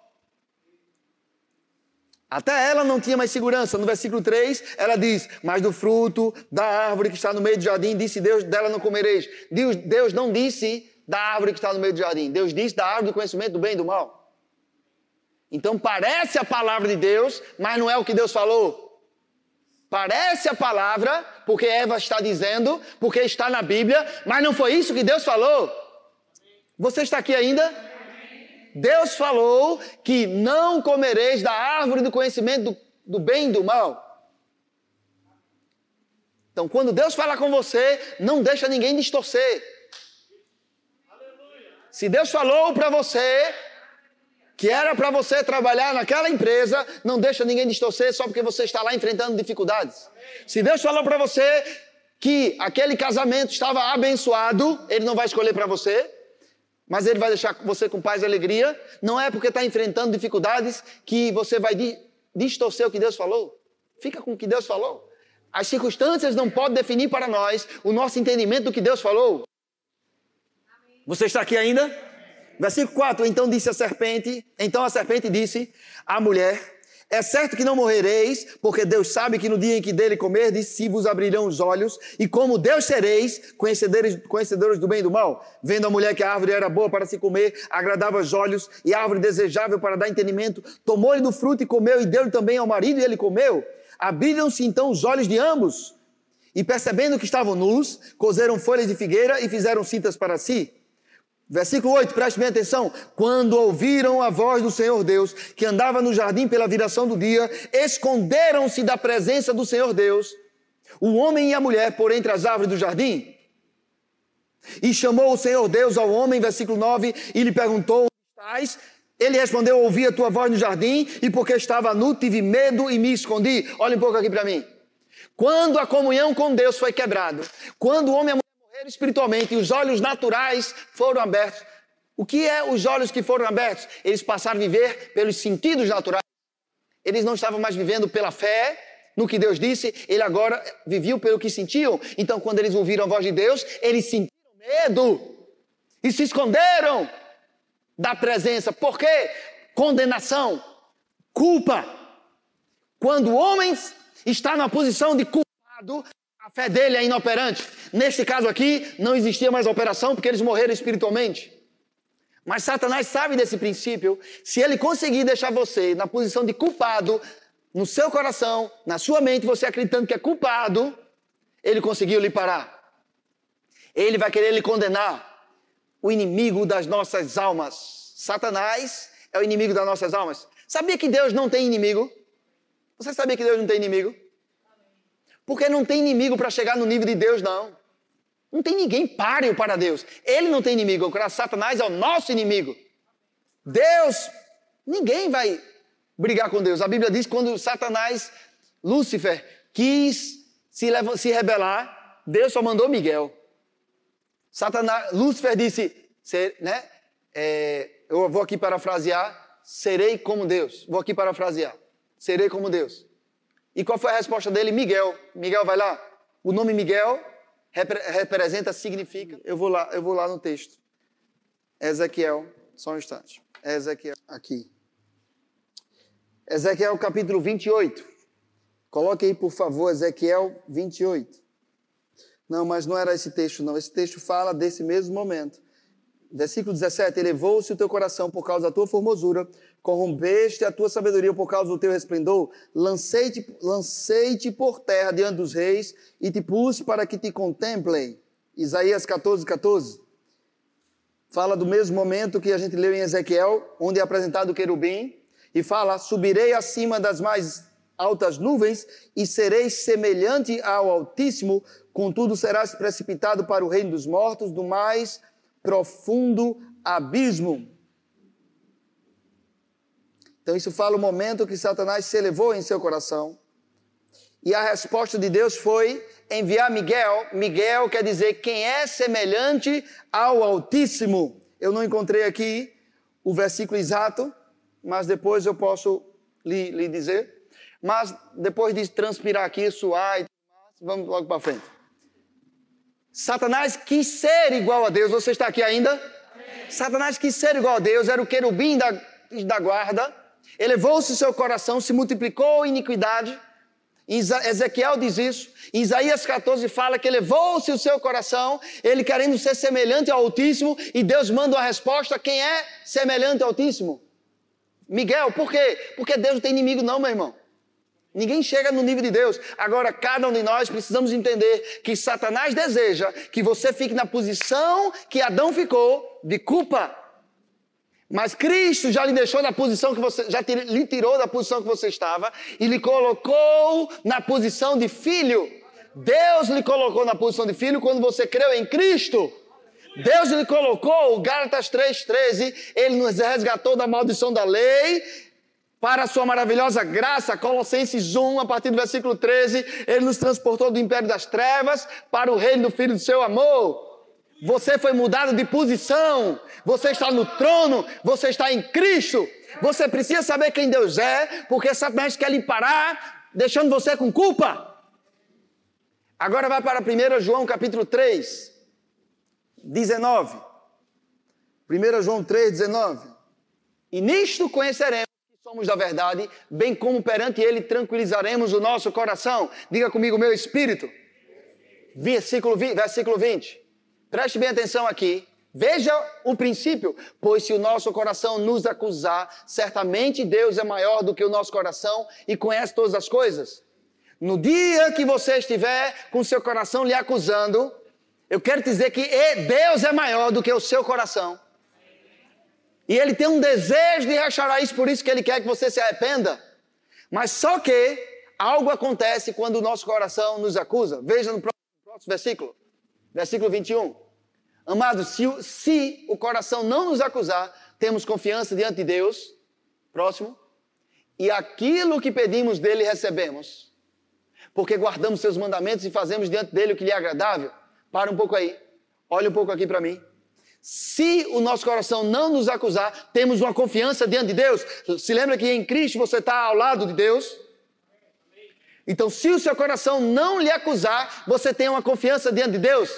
Até ela não tinha mais segurança. No versículo 3, ela diz: Mas do fruto da árvore que está no meio do jardim, disse Deus, dela não comereis. Deus, Deus não disse da árvore que está no meio do jardim. Deus disse da árvore do conhecimento do bem e do mal. Então parece a palavra de Deus, mas não é o que Deus falou. Parece a palavra, porque Eva está dizendo, porque está na Bíblia, mas não foi isso que Deus falou. Você está aqui ainda? Deus falou que não comereis da árvore do conhecimento do, do bem e do mal. Então, quando Deus fala com você, não deixa ninguém distorcer. Se Deus falou para você que era para você trabalhar naquela empresa, não deixa ninguém distorcer só porque você está lá enfrentando dificuldades. Se Deus falou para você que aquele casamento estava abençoado, Ele não vai escolher para você mas Ele vai deixar você com paz e alegria. Não é porque está enfrentando dificuldades que você vai distorcer o que Deus falou. Fica com o que Deus falou. As circunstâncias não podem definir para nós o nosso entendimento do que Deus falou. Você está aqui ainda? Versículo 4: Então disse a serpente, então a serpente disse à mulher: é certo que não morrereis, porque Deus sabe que no dia em que dele comerdes, se vos abrirão os olhos, e como Deus sereis, conhecedores, conhecedores do bem e do mal. Vendo a mulher que a árvore era boa para se comer, agradava aos olhos, e árvore desejável para dar entendimento, tomou-lhe do fruto e comeu, e deu-lhe também ao marido, e ele comeu. Abriram-se então os olhos de ambos, e percebendo que estavam nus, cozeram folhas de figueira e fizeram cintas para si. Versículo 8, preste bem atenção. Quando ouviram a voz do Senhor Deus, que andava no jardim pela viração do dia, esconderam-se da presença do Senhor Deus, o homem e a mulher, por entre as árvores do jardim. E chamou o Senhor Deus ao homem, versículo 9, e lhe perguntou: Onde estás? Ele respondeu: Ouvi a tua voz no jardim, e porque estava nu, tive medo e me escondi. Olha um pouco aqui para mim. Quando a comunhão com Deus foi quebrada, quando o homem e a espiritualmente e os olhos naturais foram abertos. O que é os olhos que foram abertos? Eles passaram a viver pelos sentidos naturais. Eles não estavam mais vivendo pela fé no que Deus disse, ele agora viviam pelo que sentiam. Então, quando eles ouviram a voz de Deus, eles sentiram medo e se esconderam da presença. Por quê? Condenação, culpa. Quando homens estão na posição de culpado, a fé dele é inoperante. Neste caso aqui, não existia mais operação porque eles morreram espiritualmente. Mas Satanás sabe desse princípio. Se ele conseguir deixar você na posição de culpado, no seu coração, na sua mente, você acreditando que é culpado, ele conseguiu lhe parar. Ele vai querer lhe condenar. O inimigo das nossas almas. Satanás é o inimigo das nossas almas. Sabia que Deus não tem inimigo? Você sabia que Deus não tem inimigo? Porque não tem inimigo para chegar no nível de Deus, não. Não tem ninguém páreo para Deus. Ele não tem inimigo. O Satanás é o nosso inimigo. Deus, ninguém vai brigar com Deus. A Bíblia diz que quando Satanás, Lúcifer, quis se, se rebelar, Deus só mandou Miguel. Satanás, Lúcifer disse, ser, né? É, eu vou aqui parafrasear, serei como Deus. Vou aqui parafrasear, serei como Deus. E qual foi a resposta dele? Miguel. Miguel, vai lá. O nome Miguel repre representa, significa. Eu vou lá, eu vou lá no texto. Ezequiel, só um instante. Ezequiel, aqui. Ezequiel capítulo 28. Coloque aí, por favor, Ezequiel 28. Não, mas não era esse texto, não. Esse texto fala desse mesmo momento. Versículo 17: Elevou-se o teu coração por causa da tua formosura, corrompeste a tua sabedoria por causa do teu resplendor, lancei-te lancei por terra diante dos reis e te pus para que te contemplem. Isaías 14, 14. Fala do mesmo momento que a gente leu em Ezequiel, onde é apresentado o querubim, e fala: Subirei acima das mais altas nuvens e serei semelhante ao Altíssimo, contudo serás precipitado para o reino dos mortos, do mais profundo abismo. Então, isso fala o momento que Satanás se elevou em seu coração. E a resposta de Deus foi enviar Miguel. Miguel quer dizer quem é semelhante ao Altíssimo. Eu não encontrei aqui o versículo exato, mas depois eu posso lhe, lhe dizer. Mas depois de transpirar aqui, suar e vamos logo para frente. Satanás quis ser igual a Deus. Você está aqui ainda? Satanás quis ser igual a Deus, era o querubim da, da guarda elevou-se seu coração, se multiplicou a iniquidade. Ezequiel diz isso. Em Isaías 14 fala que elevou-se o seu coração, ele querendo ser semelhante ao Altíssimo, e Deus manda uma resposta: quem é semelhante ao Altíssimo? Miguel, por quê? Porque Deus não tem inimigo, não, meu irmão. Ninguém chega no nível de Deus. Agora, cada um de nós precisamos entender que Satanás deseja que você fique na posição que Adão ficou de culpa. Mas Cristo já lhe deixou na posição que você, já lhe tirou da posição que você estava e lhe colocou na posição de filho. Deus lhe colocou na posição de filho quando você creu em Cristo. Deus lhe colocou, Gálatas 3,13, ele nos resgatou da maldição da lei, para a sua maravilhosa graça, Colossenses 1, a partir do versículo 13, ele nos transportou do império das trevas para o reino do Filho do seu amor. Você foi mudado de posição. Você está no trono. Você está em Cristo. Você precisa saber quem Deus é, porque Satanás quer lhe parar, deixando você com culpa. Agora vai para 1 João capítulo 3, 19. 1 João 3, 19. E nisto conheceremos que somos da verdade, bem como perante Ele tranquilizaremos o nosso coração. Diga comigo, meu espírito. Versículo 20. Versículo 20. Preste bem atenção aqui. Veja o princípio, pois se o nosso coração nos acusar, certamente Deus é maior do que o nosso coração e conhece todas as coisas. No dia que você estiver com seu coração lhe acusando, eu quero dizer que Deus é maior do que o seu coração. E Ele tem um desejo de restaurar isso, por isso que Ele quer que você se arrependa. Mas só que algo acontece quando o nosso coração nos acusa. Veja no próximo versículo. Versículo 21. Amados, se, se o coração não nos acusar, temos confiança diante de Deus. Próximo. E aquilo que pedimos dele recebemos. Porque guardamos seus mandamentos e fazemos diante dele o que lhe é agradável. Para um pouco aí. Olha um pouco aqui para mim. Se o nosso coração não nos acusar, temos uma confiança diante de Deus. Se lembra que em Cristo você está ao lado de Deus? Então, se o seu coração não lhe acusar, você tem uma confiança diante de Deus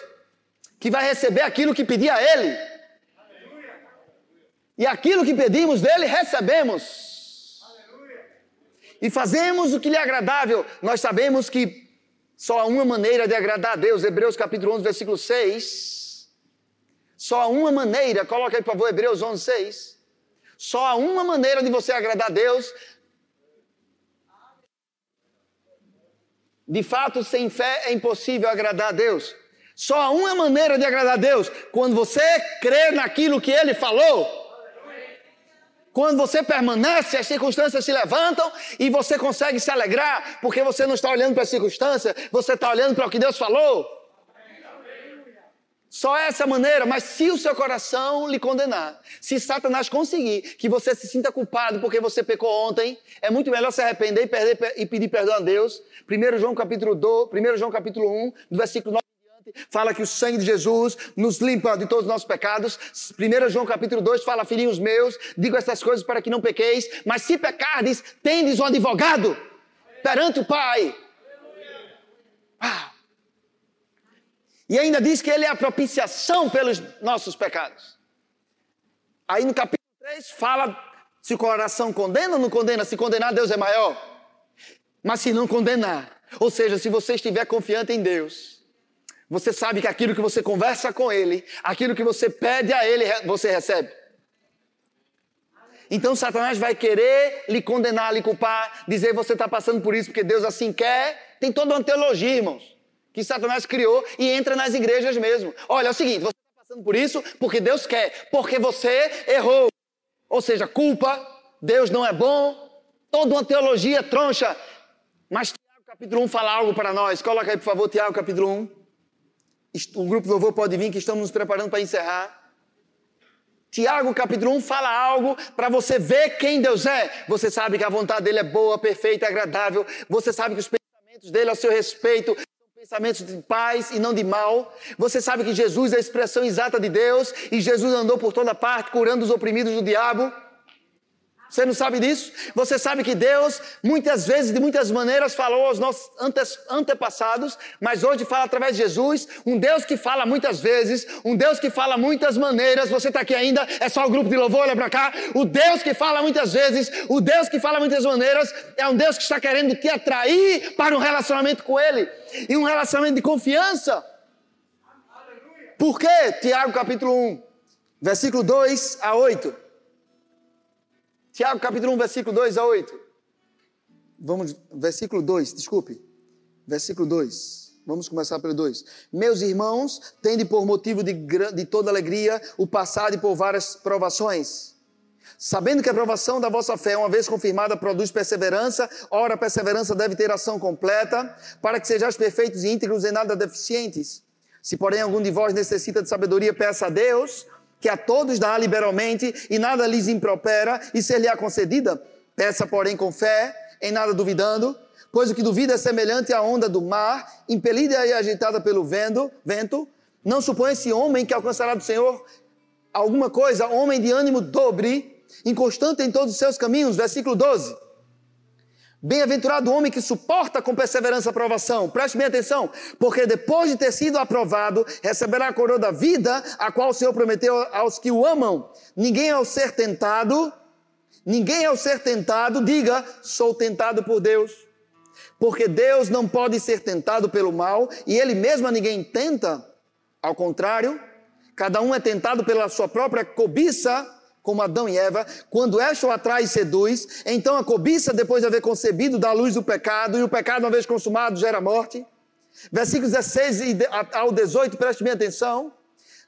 que vai receber aquilo que pedir a Ele. E aquilo que pedimos dele, recebemos. E fazemos o que lhe é agradável. Nós sabemos que só há uma maneira de agradar a Deus. Hebreus capítulo 11, versículo 6. Só há uma maneira, coloca aí por favor Hebreus 11, 6. Só há uma maneira de você agradar a Deus De fato, sem fé é impossível agradar a Deus. Só há uma maneira de agradar a Deus: quando você crê naquilo que Ele falou. Quando você permanece, as circunstâncias se levantam e você consegue se alegrar, porque você não está olhando para a circunstância, você está olhando para o que Deus falou. Só essa maneira, mas se o seu coração lhe condenar, se Satanás conseguir que você se sinta culpado porque você pecou ontem, é muito melhor se arrepender e, perder, e pedir perdão a Deus. 1 João capítulo 2, 1 João capítulo 1, do versículo 9 fala que o sangue de Jesus nos limpa de todos os nossos pecados. 1 João capítulo 2 fala, filhinhos meus, digo essas coisas para que não pequeis, mas se pecardes, tendes um advogado perante o Pai. Ah. E ainda diz que ele é a propiciação pelos nossos pecados. Aí no capítulo 3 fala se o coração condena ou não condena. Se condenar, Deus é maior. Mas se não condenar, ou seja, se você estiver confiante em Deus, você sabe que aquilo que você conversa com Ele, aquilo que você pede a Ele, você recebe. Então Satanás vai querer lhe condenar, lhe culpar, dizer você está passando por isso porque Deus assim quer. Tem toda uma teologia, irmãos que Satanás criou e entra nas igrejas mesmo. Olha, é o seguinte, você está passando por isso porque Deus quer, porque você errou. Ou seja, culpa, Deus não é bom, toda uma teologia troncha. Mas Tiago capítulo 1 fala algo para nós. Coloca aí, por favor, Tiago capítulo 1. O grupo do louvor pode vir, que estamos nos preparando para encerrar. Tiago capítulo 1 fala algo para você ver quem Deus é. Você sabe que a vontade dele é boa, perfeita, agradável. Você sabe que os pensamentos dele a seu respeito pensamentos de paz e não de mal. Você sabe que Jesus é a expressão exata de Deus e Jesus andou por toda parte curando os oprimidos do diabo. Você não sabe disso? Você sabe que Deus, muitas vezes, de muitas maneiras, falou aos nossos antepassados, mas hoje fala através de Jesus. Um Deus que fala muitas vezes, um Deus que fala muitas maneiras. Você está aqui ainda, é só o grupo de louvor, olha para cá. O Deus que fala muitas vezes, o Deus que fala muitas maneiras, é um Deus que está querendo te atrair para um relacionamento com Ele e um relacionamento de confiança. Por quê? Tiago capítulo 1, versículo 2 a 8. Tiago capítulo 1, versículo 2 a 8. Vamos, versículo 2, desculpe. Versículo 2. Vamos começar pelo 2. Meus irmãos, tende por motivo de, de toda alegria o passado por várias provações. Sabendo que a provação da vossa fé, uma vez confirmada, produz perseverança, ora a perseverança deve ter ação completa, para que sejais perfeitos e íntegros e nada deficientes. Se, porém, algum de vós necessita de sabedoria, peça a Deus, que a todos dá liberalmente e nada lhes impropera e ser-lhe-á concedida. Peça, porém, com fé, em nada duvidando, pois o que duvida é semelhante à onda do mar, impelida e agitada pelo vento, vento. Não supõe esse homem que alcançará do Senhor alguma coisa, homem de ânimo dobre, inconstante em todos os seus caminhos. Versículo 12. Bem-aventurado o homem que suporta com perseverança a aprovação. Preste bem atenção, porque depois de ter sido aprovado, receberá a coroa da vida, a qual o Senhor prometeu aos que o amam. Ninguém ao ser tentado, ninguém ao ser tentado, diga, sou tentado por Deus. Porque Deus não pode ser tentado pelo mal, e ele mesmo a ninguém tenta. Ao contrário, cada um é tentado pela sua própria cobiça, como Adão e Eva, quando o atrai e seduz, então a cobiça, depois de haver concebido, dá luz do pecado, e o pecado, uma vez consumado, gera morte. Versículos 16 ao 18, preste bem atenção.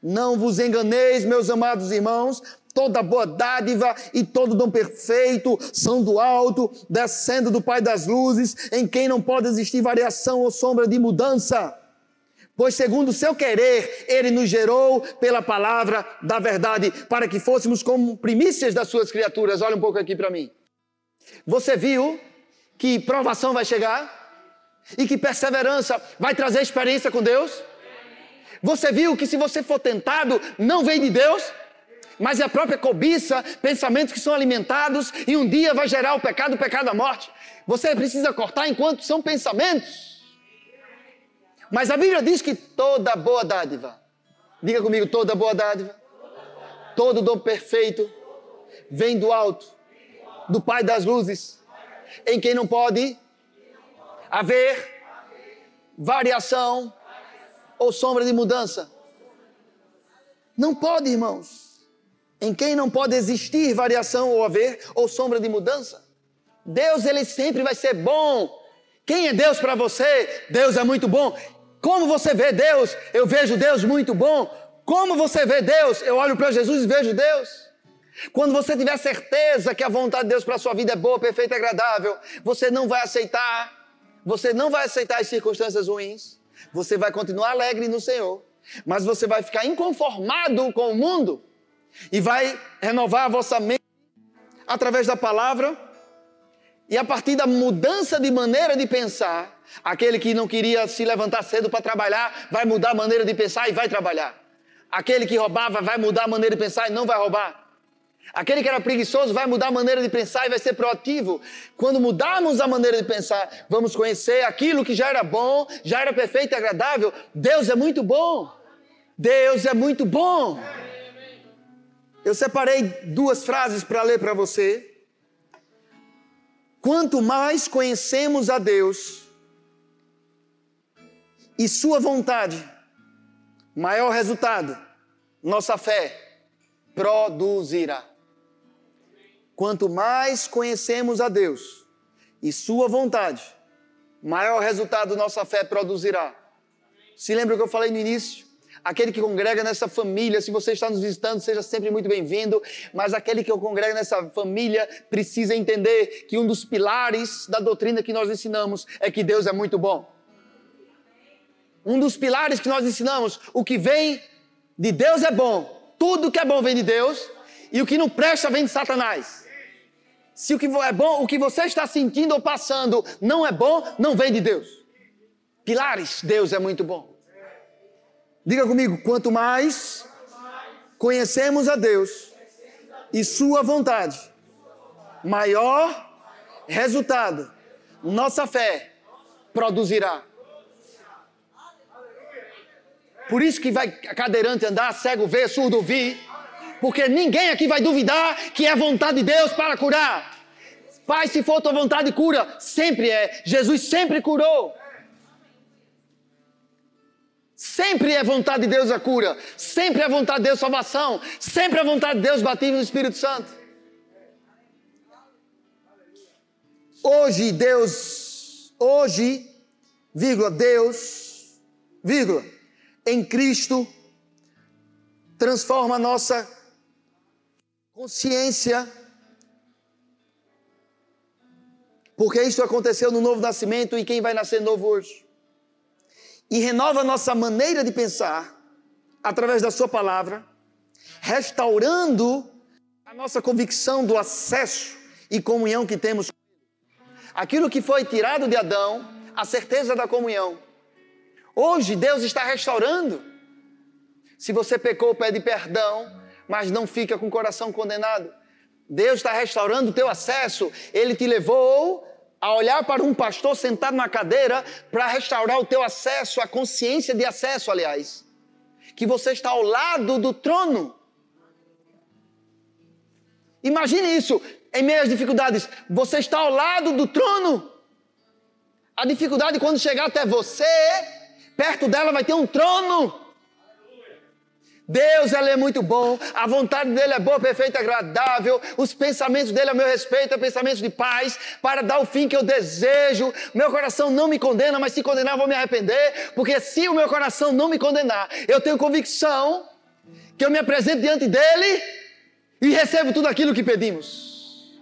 Não vos enganeis, meus amados irmãos, toda boa dádiva e todo dom perfeito são do alto, descendo do Pai das luzes, em quem não pode existir variação ou sombra de mudança Pois, segundo o seu querer, ele nos gerou pela palavra da verdade, para que fôssemos como primícias das suas criaturas. Olha um pouco aqui para mim. Você viu que provação vai chegar? E que perseverança vai trazer experiência com Deus? Você viu que se você for tentado, não vem de Deus? Mas é a própria cobiça, pensamentos que são alimentados e um dia vai gerar o pecado, o pecado da morte. Você precisa cortar enquanto são pensamentos. Mas a Bíblia diz que toda boa dádiva, diga comigo, toda boa dádiva, todo dom perfeito, vem do alto, do Pai das luzes, em quem não pode haver variação ou sombra de mudança. Não pode, irmãos. Em quem não pode existir variação ou haver ou sombra de mudança. Deus, ele sempre vai ser bom. Quem é Deus para você? Deus é muito bom. Como você vê Deus? Eu vejo Deus muito bom. Como você vê Deus? Eu olho para Jesus e vejo Deus. Quando você tiver certeza que a vontade de Deus para a sua vida é boa, perfeita e agradável, você não vai aceitar, você não vai aceitar as circunstâncias ruins, você vai continuar alegre no Senhor, mas você vai ficar inconformado com o mundo e vai renovar a vossa mente através da palavra e a partir da mudança de maneira de pensar, Aquele que não queria se levantar cedo para trabalhar, vai mudar a maneira de pensar e vai trabalhar. Aquele que roubava vai mudar a maneira de pensar e não vai roubar. Aquele que era preguiçoso vai mudar a maneira de pensar e vai ser proativo. Quando mudarmos a maneira de pensar, vamos conhecer aquilo que já era bom, já era perfeito e agradável. Deus é muito bom. Deus é muito bom. Eu separei duas frases para ler para você. Quanto mais conhecemos a Deus, e Sua vontade, maior resultado, nossa fé produzirá. Quanto mais conhecemos a Deus e Sua vontade, maior resultado nossa fé produzirá. Se lembra o que eu falei no início? Aquele que congrega nessa família, se você está nos visitando, seja sempre muito bem-vindo. Mas aquele que congrega nessa família precisa entender que um dos pilares da doutrina que nós ensinamos é que Deus é muito bom um dos pilares que nós ensinamos, o que vem de Deus é bom. Tudo que é bom vem de Deus e o que não presta vem de Satanás. Se o que é bom, o que você está sentindo ou passando não é bom, não vem de Deus. Pilares, Deus é muito bom. Diga comigo, quanto mais conhecemos a Deus e sua vontade, maior resultado nossa fé produzirá. Por isso que vai cadeirante andar, cego ver, surdo ouvir. Porque ninguém aqui vai duvidar que é vontade de Deus para curar. Pai, se for tua vontade, cura. Sempre é. Jesus sempre curou. Sempre é vontade de Deus a cura. Sempre é vontade de Deus a salvação. Sempre é vontade de Deus batismo no Espírito Santo. Hoje Deus, hoje, vírgula, Deus, vírgula, em Cristo, transforma a nossa consciência, porque isso aconteceu no novo nascimento e quem vai nascer novo hoje. E renova a nossa maneira de pensar através da Sua palavra, restaurando a nossa convicção do acesso e comunhão que temos aquilo que foi tirado de Adão, a certeza da comunhão. Hoje Deus está restaurando. Se você pecou, pede perdão, mas não fica com o coração condenado. Deus está restaurando o teu acesso. Ele te levou a olhar para um pastor sentado na cadeira para restaurar o teu acesso, a consciência de acesso, aliás. Que você está ao lado do trono. Imagine isso em meio às dificuldades, você está ao lado do trono. A dificuldade, quando chegar até você, perto dela vai ter um trono. Deus ele é muito bom, a vontade dele é boa, perfeita, agradável, os pensamentos dele a meu respeito, é pensamentos de paz, para dar o fim que eu desejo. Meu coração não me condena, mas se condenar vou me arrepender, porque se o meu coração não me condenar, eu tenho convicção que eu me apresento diante dele e recebo tudo aquilo que pedimos.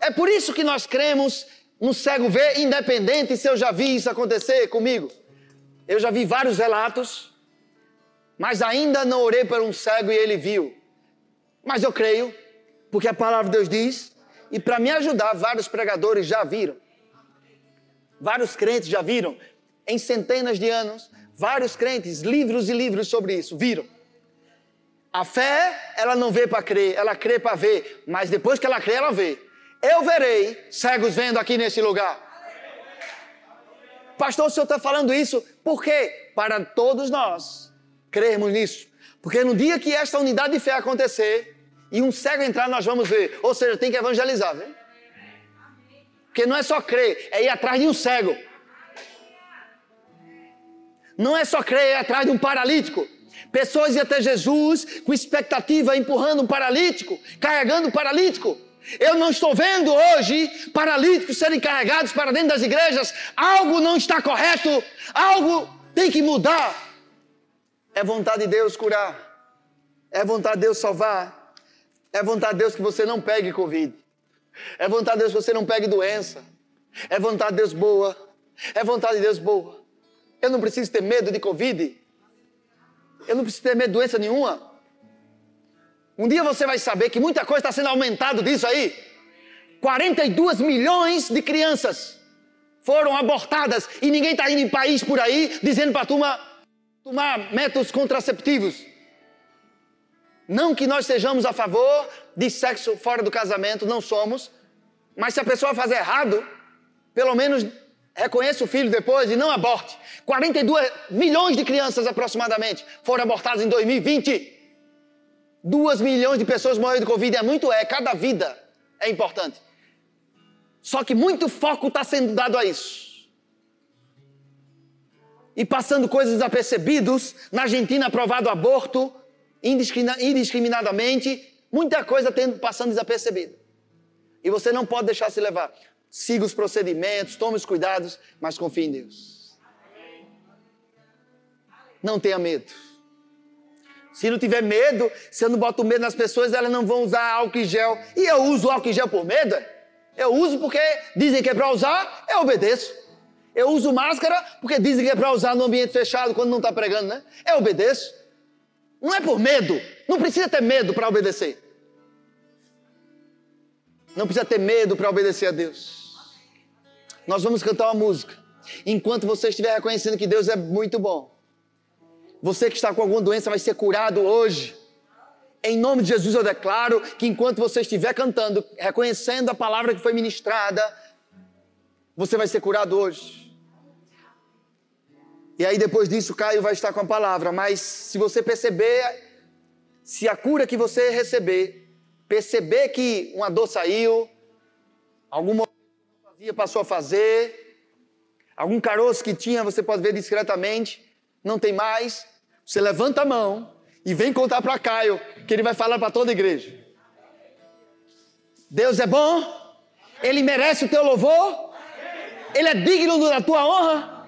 É por isso que nós cremos no cego ver, independente se eu já vi isso acontecer comigo. Eu já vi vários relatos, mas ainda não orei por um cego e ele viu. Mas eu creio, porque a palavra de Deus diz, e para me ajudar, vários pregadores já viram. Vários crentes já viram, em centenas de anos, vários crentes, livros e livros sobre isso, viram. A fé, ela não vê para crer, ela crê para ver, mas depois que ela crê, ela vê eu verei cegos vendo aqui nesse lugar. Pastor, o senhor está falando isso por quê? Para todos nós crermos nisso. Porque no dia que esta unidade de fé acontecer e um cego entrar, nós vamos ver. Ou seja, tem que evangelizar, viu? Porque não é só crer, é ir atrás de um cego. Não é só crer, é atrás de um paralítico. Pessoas iam até Jesus com expectativa, empurrando um paralítico, carregando um paralítico. Eu não estou vendo hoje paralíticos serem carregados para dentro das igrejas. Algo não está correto, algo tem que mudar. É vontade de Deus curar, é vontade de Deus salvar, é vontade de Deus que você não pegue Covid, é vontade de Deus que você não pegue doença, é vontade de Deus boa, é vontade de Deus boa. Eu não preciso ter medo de Covid, eu não preciso ter medo de doença nenhuma. Um dia você vai saber que muita coisa está sendo aumentado disso aí. 42 milhões de crianças foram abortadas e ninguém está indo em país por aí dizendo para tomar, tomar métodos contraceptivos. Não que nós sejamos a favor de sexo fora do casamento, não somos. Mas se a pessoa fazer errado, pelo menos reconheça o filho depois e não aborte. 42 milhões de crianças aproximadamente foram abortadas em 2020. Duas milhões de pessoas morreram de Covid, é muito é, cada vida é importante. Só que muito foco está sendo dado a isso. E passando coisas desapercebidos, na Argentina aprovado aborto indiscriminadamente, muita coisa tendo, passando desapercebida. E você não pode deixar se levar. Siga os procedimentos, tome os cuidados, mas confie em Deus. Não tenha medo. Se não tiver medo, se eu não boto medo nas pessoas, elas não vão usar álcool em gel. E eu uso álcool em gel por medo? Eu uso porque dizem que é para usar, eu obedeço. Eu uso máscara porque dizem que é para usar no ambiente fechado quando não está pregando, né? Eu obedeço. Não é por medo. Não precisa ter medo para obedecer. Não precisa ter medo para obedecer a Deus. Nós vamos cantar uma música. Enquanto você estiver reconhecendo que Deus é muito bom. Você que está com alguma doença vai ser curado hoje. Em nome de Jesus eu declaro que enquanto você estiver cantando, reconhecendo a palavra que foi ministrada, você vai ser curado hoje. E aí depois disso, Caio vai estar com a palavra. Mas se você perceber, se a cura que você receber, perceber que uma dor saiu, algum movimento que não fazia passou a fazer, algum caroço que tinha, você pode ver discretamente, não tem mais, você levanta a mão e vem contar para Caio, que ele vai falar para toda a igreja. Deus é bom, Ele merece o teu louvor, Ele é digno da tua honra,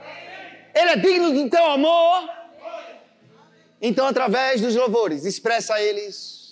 Ele é digno do teu amor. Então, através dos louvores, expressa eles